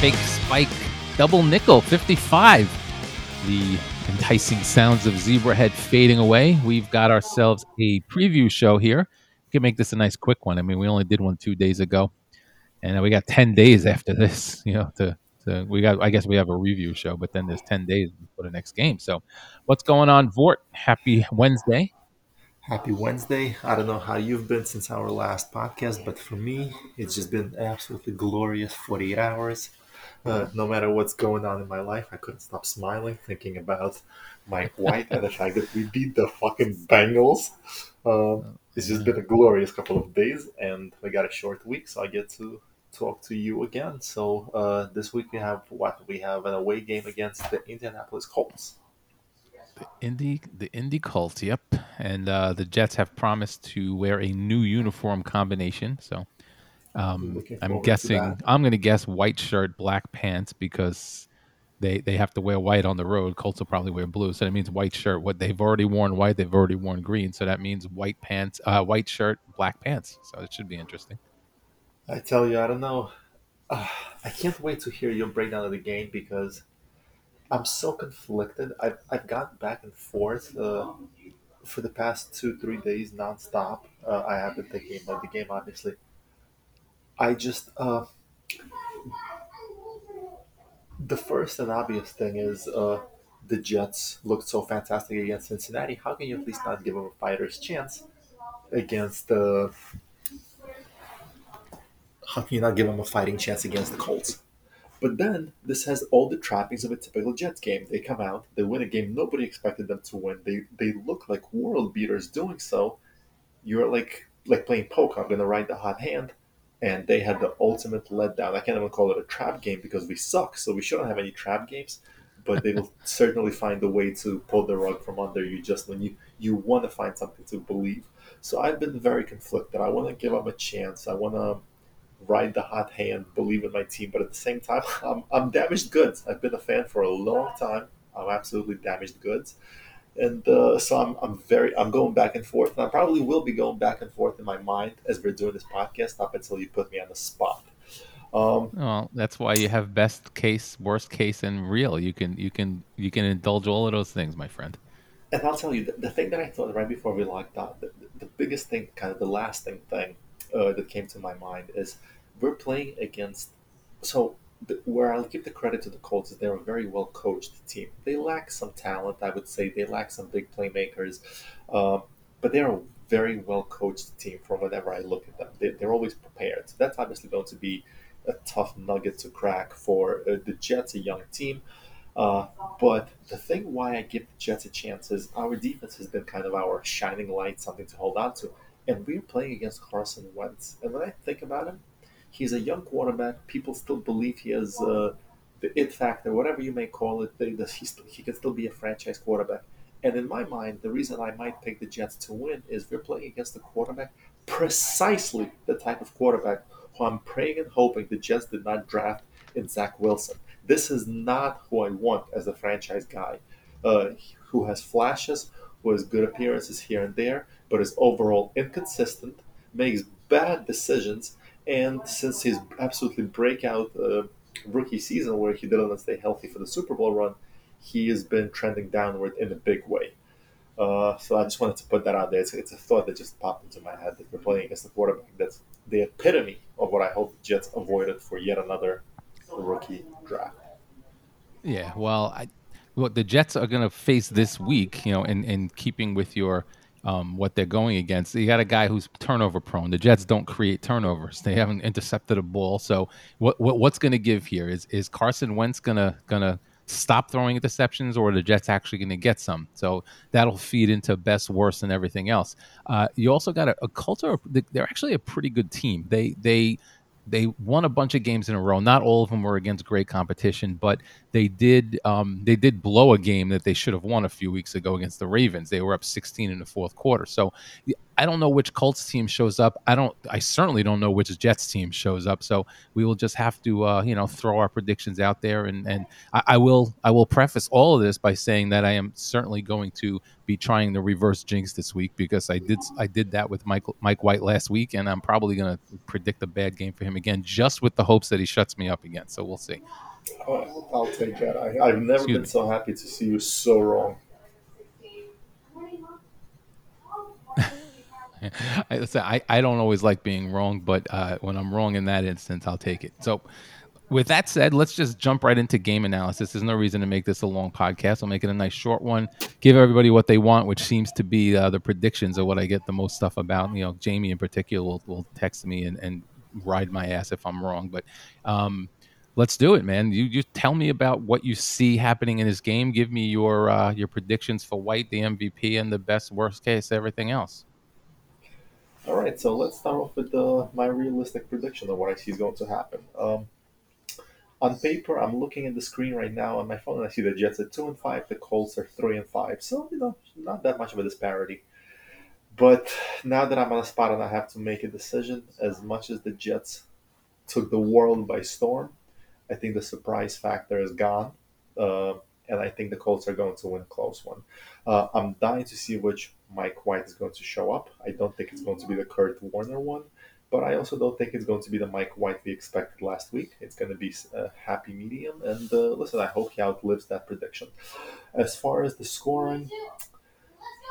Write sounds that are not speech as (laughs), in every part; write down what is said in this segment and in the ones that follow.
fake spike double nickel 55. The enticing sounds of Zebrahead fading away. We've got ourselves a preview show here. We can make this a nice quick one. I mean, we only did one two days ago, and we got 10 days after this, (laughs) you know, to so we got, I guess we have a review show, but then there's 10 days for the next game. So what's going on, Vort? Happy Wednesday. Happy Wednesday. I don't know how you've been since our last podcast, but for me, it's just been absolutely glorious 48 hours. Uh, no matter what's going on in my life, I couldn't stop smiling thinking about Mike (laughs) White and the fact that we beat the fucking Bengals. Um, it's just been a glorious couple of days, and we got a short week, so I get to talk to you again. So uh, this week we have what? We have an away game against the Indianapolis Colts. The Indy, the Indy Colts, yep. And uh, the Jets have promised to wear a new uniform combination. So um, I'm guessing I'm going to guess white shirt, black pants because they they have to wear white on the road. Colts will probably wear blue, so that means white shirt. What they've already worn white, they've already worn green, so that means white pants, uh, white shirt, black pants. So it should be interesting. I tell you, I don't know. Uh, I can't wait to hear your breakdown of the game because I'm so conflicted. I've, I've gone back and forth uh, for the past two, three days nonstop. Uh, I have been thinking about the game, obviously. I just. Uh, the first and obvious thing is uh, the Jets looked so fantastic against Cincinnati. How can you at least not give them a fighter's chance against the how can you not give them a fighting chance against the Colts? But then this has all the trappings of a typical Jets game. They come out, they win a game nobody expected them to win. They they look like world beaters doing so. You're like like playing poker. I'm gonna ride the hot hand, and they had the ultimate letdown. I can't even call it a trap game because we suck, so we shouldn't have any trap games. But they will (laughs) certainly find a way to pull the rug from under you just when you you want to find something to believe. So I've been very conflicted. I want to give them a chance. I want to ride the hot hand, believe in my team, but at the same time, (laughs) I'm, I'm damaged goods. I've been a fan for a long time. I'm absolutely damaged goods. And uh, so I'm, I'm very I'm going back and forth, and I probably will be going back and forth in my mind as we're doing this podcast up until you put me on the spot. Um, well, that's why you have best case, worst case, and real. You can you can you can indulge all of those things, my friend. And I'll tell you the, the thing that I thought right before we locked out, the, the biggest thing, kind of the last thing thing uh, that came to my mind is we're playing against. So where I'll give the credit to the Colts is they're a very well coached team. They lack some talent, I would say. They lack some big playmakers, uh, but they're a very well coached team. From whenever I look at them, they, they're always prepared. So that's obviously going to be a tough nugget to crack for uh, the Jets, a young team. Uh, but the thing why I give the Jets a chance is our defense has been kind of our shining light, something to hold on to and we're playing against Carson Wentz. And when I think about him, he's a young quarterback. People still believe he has uh, the it factor, whatever you may call it. They, he, he can still be a franchise quarterback. And in my mind, the reason I might pick the Jets to win is we're playing against a quarterback, precisely the type of quarterback who I'm praying and hoping the Jets did not draft in Zach Wilson. This is not who I want as a franchise guy, uh, who has flashes, who has good appearances here and there, but is overall inconsistent, makes bad decisions, and since his absolutely breakout uh, rookie season where he didn't stay healthy for the Super Bowl run, he has been trending downward in a big way. Uh, so I just wanted to put that out there. It's, it's, a thought that just popped into my head that we're playing against a quarterback that's the epitome of what I hope the Jets avoided for yet another rookie draft. Yeah, well, I, what the Jets are going to face this week, you know, in, in keeping with your – um, what they're going against. You got a guy who's turnover prone. The Jets don't create turnovers. They haven't intercepted a ball. So what, what what's going to give here is is Carson Wentz gonna gonna stop throwing interceptions, or the Jets actually going to get some? So that'll feed into best, worst, and everything else. Uh, you also got a, a culture. They're actually a pretty good team. They they they won a bunch of games in a row. Not all of them were against great competition, but they did um, they did blow a game that they should have won a few weeks ago against the Ravens. They were up 16 in the fourth quarter. So I don't know which Colts team shows up. I don't. I certainly don't know which Jets team shows up. So we will just have to, uh, you know, throw our predictions out there. And and I, I will I will preface all of this by saying that I am certainly going to be trying the reverse jinx this week because I did I did that with Mike Mike White last week, and I'm probably going to predict a bad game for him again, just with the hopes that he shuts me up again. So we'll see. Oh, I'll take that. I, have never Excuse been me. so happy to see you so wrong. (laughs) (laughs) I, I, I don't always like being wrong, but uh, when I'm wrong in that instance, I'll take it. So, with that said, let's just jump right into game analysis. There's no reason to make this a long podcast. I'll make it a nice short one. Give everybody what they want, which seems to be uh, the predictions of what I get the most stuff about. You know, Jamie in particular will, will text me and, and ride my ass if I'm wrong. But um, let's do it, man. You you tell me about what you see happening in this game. Give me your uh, your predictions for White, the MVP, and the best worst case, everything else. All right, so let's start off with uh, my realistic prediction of what I see is going to happen. Um, on paper, I'm looking at the screen right now on my phone, and I see the Jets at two and five, the Colts are three and five. So you know, not that much of a disparity. But now that I'm on a spot and I have to make a decision, as much as the Jets took the world by storm, I think the surprise factor is gone. Uh, and I think the Colts are going to win a close one. Uh, I'm dying to see which Mike White is going to show up. I don't think it's going to be the Kurt Warner one, but I also don't think it's going to be the Mike White we expected last week. It's going to be a happy medium. And uh, listen, I hope he outlives that prediction. As far as the scoring,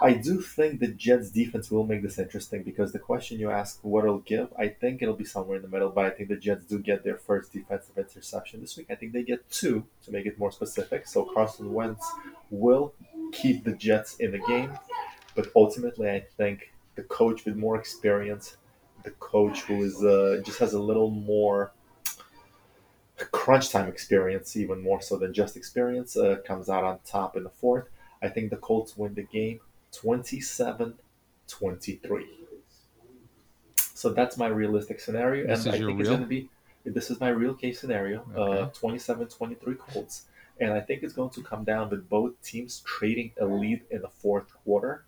I do think the Jets defense will make this interesting because the question you ask what it'll give, I think it'll be somewhere in the middle, but I think the Jets do get their first defensive interception this week. I think they get two to make it more specific. So Carson Wentz will keep the Jets in the game, but ultimately I think the coach with more experience, the coach who is uh, just has a little more crunch time experience, even more so than just experience, uh, comes out on top in the fourth. I think the Colts win the game 27 23. So that's my realistic scenario. This and I think real? it's going to be, this is my real case scenario okay. uh, 27 23 Colts. And I think it's going to come down with both teams trading a lead in the fourth quarter,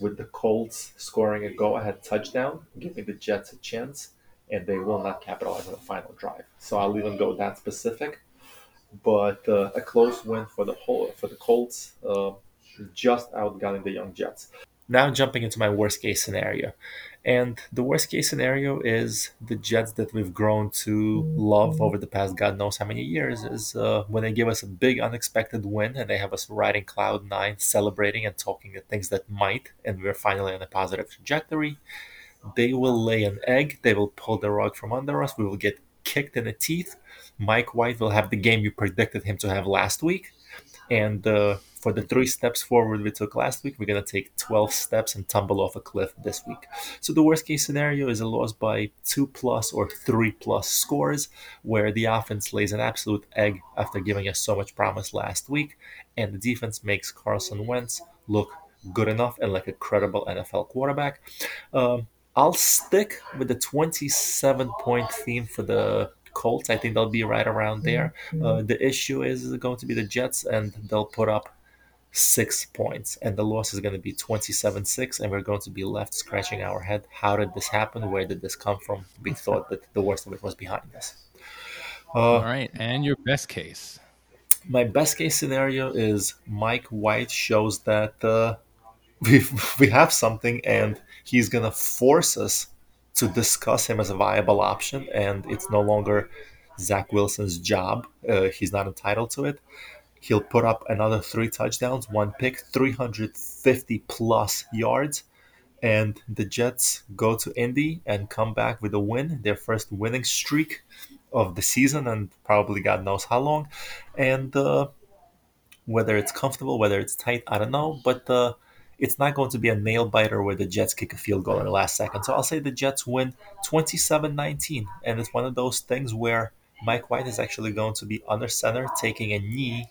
with the Colts scoring a go ahead touchdown, giving the Jets a chance, and they will not capitalize on the final drive. So I'll even go that specific. But uh, a close win for the whole for the Colts. Uh, just outgunning the young Jets. Now jumping into my worst case scenario. And the worst case scenario is the Jets that we've grown to love over the past God knows how many years is uh, when they give us a big unexpected win and they have us riding cloud nine, celebrating and talking the things that might, and we're finally on a positive trajectory. They will lay an egg. They will pull the rug from under us. We will get kicked in the teeth. Mike White will have the game you predicted him to have last week. And uh, for the three steps forward we took last week, we're going to take 12 steps and tumble off a cliff this week. So the worst case scenario is a loss by two plus or three plus scores, where the offense lays an absolute egg after giving us so much promise last week, and the defense makes Carson Wentz look good enough and like a credible NFL quarterback. Um, I'll stick with the 27 point theme for the Colts. I think they'll be right around there. Uh, the issue is going to be the Jets, and they'll put up six points, and the loss is going to be 27 6, and we're going to be left scratching our head. How did this happen? Where did this come from? We (laughs) thought that the worst of it was behind us. Uh, All right, and your best case? My best case scenario is Mike White shows that uh, (laughs) we we have something, and he's going to force us to discuss him as a viable option, and it's no longer Zach Wilson's job. Uh, he's not entitled to it. He'll put up another three touchdowns, one pick, 350 plus yards. And the Jets go to Indy and come back with a win, their first winning streak of the season, and probably God knows how long. And uh, whether it's comfortable, whether it's tight, I don't know. But uh, it's not going to be a nail biter where the Jets kick a field goal in the last second. So I'll say the Jets win 27 19. And it's one of those things where Mike White is actually going to be under center, taking a knee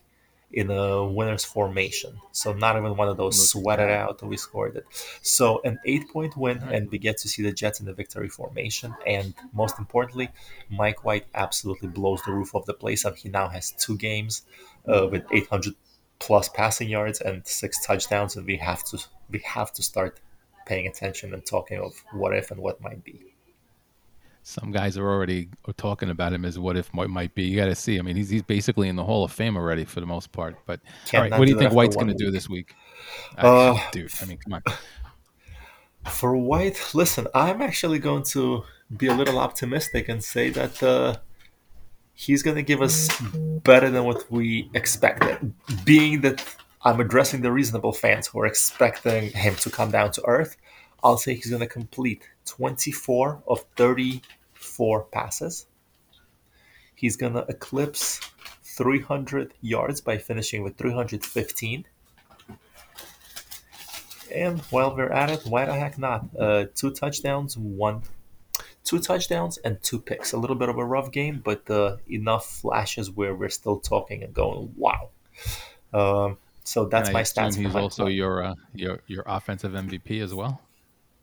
in a winner's formation. So not even one of those sweated out we scored it. So an eight point win, and we get to see the Jets in the victory formation. And most importantly, Mike White absolutely blows the roof off the place, and he now has two games uh, with 800 plus passing yards and six touchdowns, and we have to we have to start paying attention and talking of what if and what might be. Some guys are already talking about him as what if what might be. You got to see. I mean, he's he's basically in the Hall of Fame already for the most part. But all right, what do you think White's going to do this week? Uh, dude, I mean, come on. For White, listen, I'm actually going to be a little optimistic and say that uh, he's going to give us better than what we expected. Being that I'm addressing the reasonable fans who are expecting him to come down to earth, I'll say he's going to complete 24 of 34 passes. He's going to eclipse 300 yards by finishing with 315. And while we're at it, why the heck not? Uh, two touchdowns, one, two touchdowns and two picks. A little bit of a rough game, but uh, enough flashes where we're still talking and going, wow. Um, so that's my stats. He's also your uh, your your offensive MVP as well.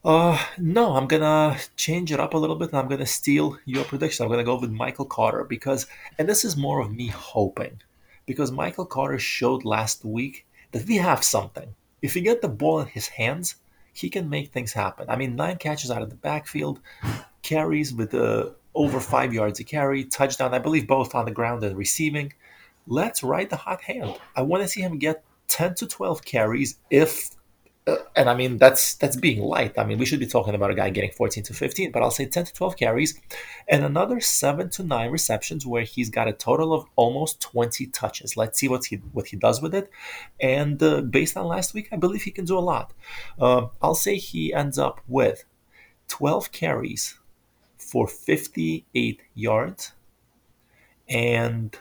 Uh, no, I'm gonna change it up a little bit, and I'm gonna steal your prediction. I'm gonna go with Michael Carter because, and this is more of me hoping, because Michael Carter showed last week that we have something. If you get the ball in his hands, he can make things happen. I mean, nine catches out of the backfield, carries with uh, over five yards a carry, touchdown, I believe both on the ground and receiving. Let's ride the hot hand. I want to see him get 10 to 12 carries if and I mean that's that's being light. I mean we should be talking about a guy getting 14 to 15, but I'll say 10 to 12 carries and another 7 to 9 receptions where he's got a total of almost 20 touches. Let's see what he what he does with it. And uh, based on last week, I believe he can do a lot. Uh, I'll say he ends up with 12 carries for 58 yards and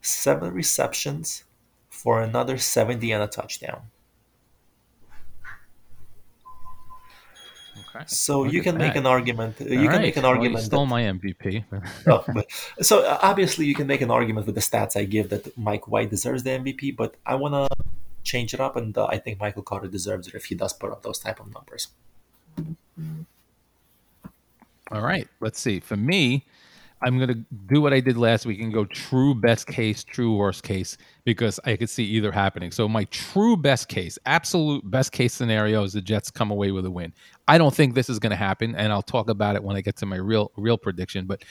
7 receptions for another 70 and a touchdown. Okay. So Look you can make an argument. You All can right. make an argument. Well, you stole that, my MVP. (laughs) oh, but, so uh, obviously you can make an argument with the stats I give that Mike White deserves the MVP, but I want to change it up, and uh, I think Michael Carter deserves it if he does put up those type of numbers. All right, let's see. For me, I'm to do what I did last week and go true best case, true worst case, because I could see either happening. So, my true best case, absolute best case scenario is the Jets come away with a win. I don't think this is to happen, and I'll talk about it when I get to my real real prediction. But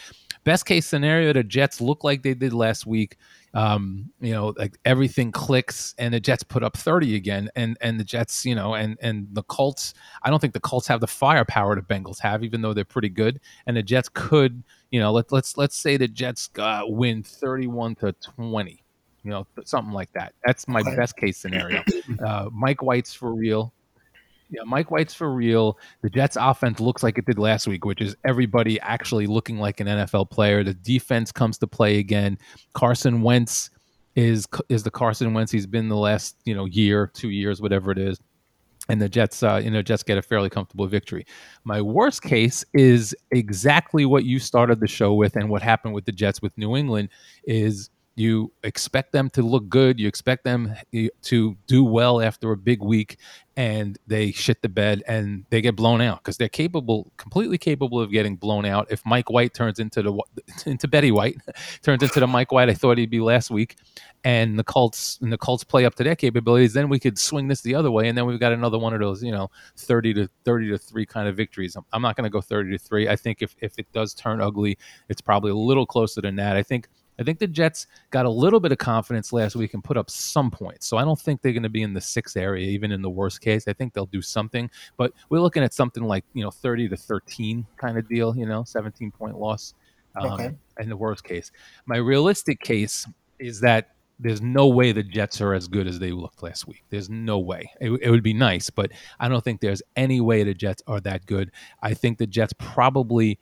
best case scenario, the Jets look like they did last week. Um, you know, like everything clicks, and the Jets put up 30 again, and and the Jets, you know, and and the Colts. I don't think the Colts have the firepower the Bengals have, even though they're pretty good, and the Jets could you know, let, let's let's say the Jets uh, win 31 to 20, you know, something like that. That's my okay. best case scenario. Uh, Mike White's for real. Yeah, Mike White's for real. The Jets offense looks like it did last week, which is everybody actually looking like an NFL player. The defense comes to play again. Carson Wentz is is the Carson Wentz he's been the last, you know, year, 2 years, whatever it is and the Jets, uh, you know, Jets get a fairly comfortable victory. My worst case is exactly what you started the show with, and what happened with the Jets with New England is you expect them to look good, you expect them to do well after a big week, and they shit the bed and they get blown out because they're capable, completely capable of getting blown out. If Mike White turns into the (laughs) into Betty White, (laughs) turns into the Mike White I thought he'd be last week, and the Colts and the Colts play up to their capabilities, then we could swing this the other way, and then we've got another one of those, you know, thirty to thirty to three kind of victories. I'm, I'm not going to go thirty to three. I think if if it does turn ugly, it's probably a little closer than that. I think I think the Jets got a little bit of confidence last week and put up some points. So I don't think they're going to be in the six area, even in the worst case. I think they'll do something, but we're looking at something like, you know, 30 to 13 kind of deal, you know, 17 point loss um, okay. in the worst case. My realistic case is that there's no way the Jets are as good as they looked last week. There's no way. It, it, would be nice, but I don't think there's any way the Jets are that good. I think the Jets probably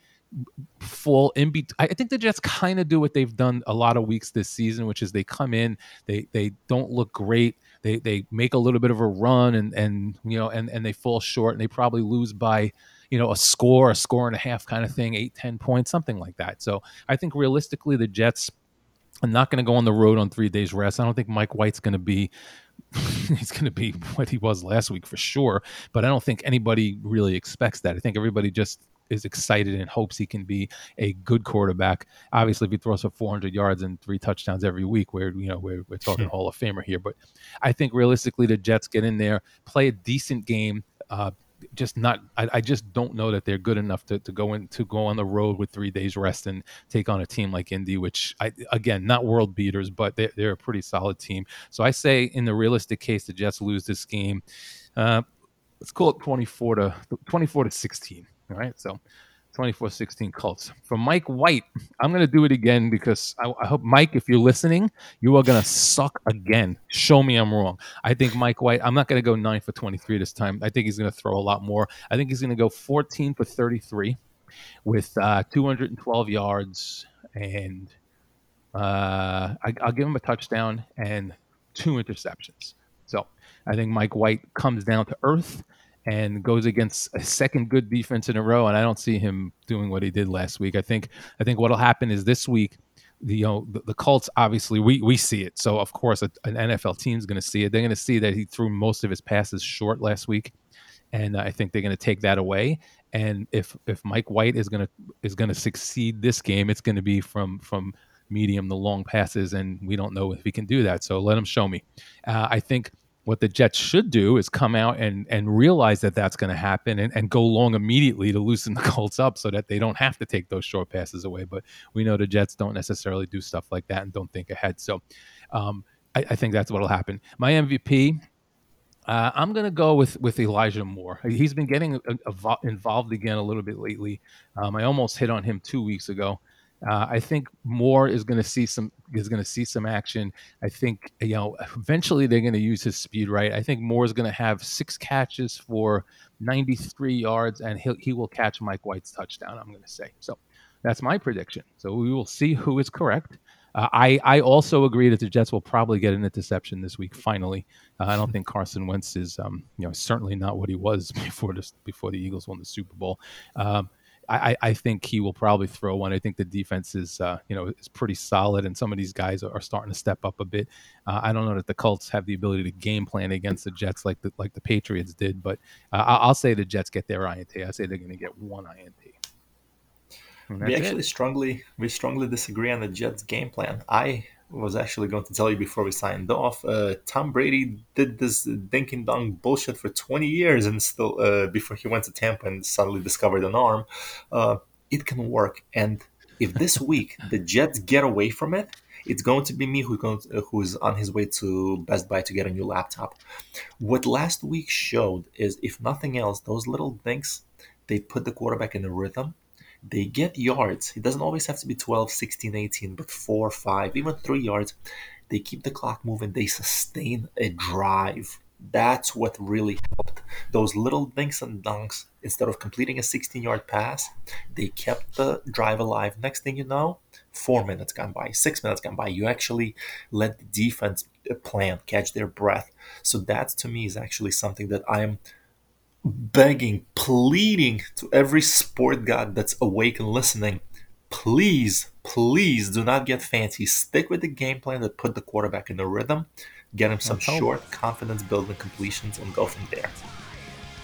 fall in between. I think the Jets kind of do what they've done a lot of weeks this season, which is they come in, they they don't look great, they they make a little bit of a run, and and you know, and and they fall short, and they probably lose by you know a score, a score and a half kind of thing, eight ten points, something like that. So I think realistically, the Jets. are not going to go on the road on three days rest. I don't think Mike White's going to be (laughs) he's going to be (laughs) what he was last week for sure. But I don't think anybody really expects that. I think everybody just is excited and hopes he can be a good quarterback. Obviously, if he throws for 400 yards and three touchdowns every week, we're you know we're, we're talking Hall of Famer here. But I think realistically, the Jets get in there, play a decent game. Uh, just not. I, I, just don't know that they're good enough to, to go in to go on the road with three days rest and take on a team like Indy, which I again not world beaters, but they're, they're a pretty solid team. So I say in the realistic case, the Jets lose this game. Uh, let's call it twenty four to twenty four to sixteen. All right, so 24-16 Colts. For Mike White, I'm going to do it again because I, I, hope Mike, if you're listening, you are going to suck again. Show me I'm wrong. I think Mike White. I'm not going to go nine for 23 this time. I think he's going to throw a lot more. I think he's going to go 14 for 33 with uh, 212 yards and uh, I, I'll give him a touchdown and two interceptions. So I think Mike White comes down to earth and goes against a second good defense in a row. And I don't see him doing what he did last week. I think I think what'll happen is this week, the, you know, the, the Colts obviously we we see it. So of course a, an NFL team is going to see it. They're going to see that he threw most of his passes short last week, and I think they're going to take that away. And if if Mike White is going to is going to succeed this game, it's going to be from from medium the long passes, and we don't know if he can do that. So let him show me. Uh, I think what the Jets should do is come out and and realize that that's going to happen and, and go long immediately to loosen (laughs) the Colts up so that they don't have to take those short passes away. But we know the Jets don't necessarily do stuff like that and don't think ahead. So um, I, I, think that's what will happen. My MVP. Uh, I'm going to go with with Elijah Moore. He's been getting involved again a little bit lately. Um, I almost hit on him two weeks ago. Uh, I think Moore is going to see some is going to see some action. I think you know eventually they're going to use his speed right. I think Moore is going to have six catches for 93 yards, and he he will catch Mike White's touchdown. I'm going to say so. That's my prediction. So we will see who is correct. Uh, I I also agree that the Jets will probably get an interception this week. Finally, uh, I don't think Carson Wentz is um, you know certainly not what he was (laughs) before this before the Eagles won the Super Bowl. Um, I, I think he will probably throw one. I think the defense is, uh, you know, is pretty solid, and some of these guys are, starting to step up a bit. Uh, I don't know that the Colts have the ability to game plan against the Jets like the like the Patriots did, but uh, I'll say the Jets get their INT. I say they're going to get one INT. We actually it. strongly we strongly disagree on the Jets game plan. I was actually going to tell you before we signed off. Uh, Tom Brady did this dink and dunk bullshit for 20 years, and still uh, before he went to Tampa and suddenly discovered an arm. Uh, it can work, and if this (laughs) week the Jets get away from it, it's going to be me who's going to, who's on his way to Best Buy to get a new laptop. What last week showed is, if nothing else, those little dinks they put the quarterback in a rhythm they get yards. It doesn't always have to be 12, 16, 18, but 4, 5, even 3 yards. They keep the clock moving. They sustain a drive. That's what really helped. Those little dinks and dunks, instead of completing a 16 yard pass, they kept the drive alive. Next thing you know, four minutes gone by, six minutes gone by. You actually let the defense uh, plan, catch their breath. So that to me is actually something that I'm begging, pleading to every sport god that's awake and listening please, please do not get fancy. Stick with the game plan that put the quarterback in the rhythm, get him some short, confidence building completions, and go from there.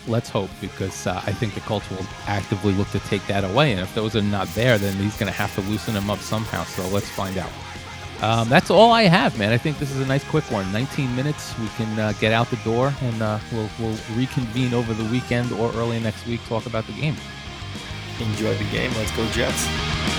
Let's hope because uh, I think the Colts will actively look to take that away. And if those are not there, then he's going to have to loosen them up somehow. So let's find out. Um, that's all I have, man. I think this is a nice quick one. 19 minutes. We can uh, get out the door and uh, we'll, we'll reconvene over the weekend or early next week, talk about the game. Enjoy the game. Let's go, Jets.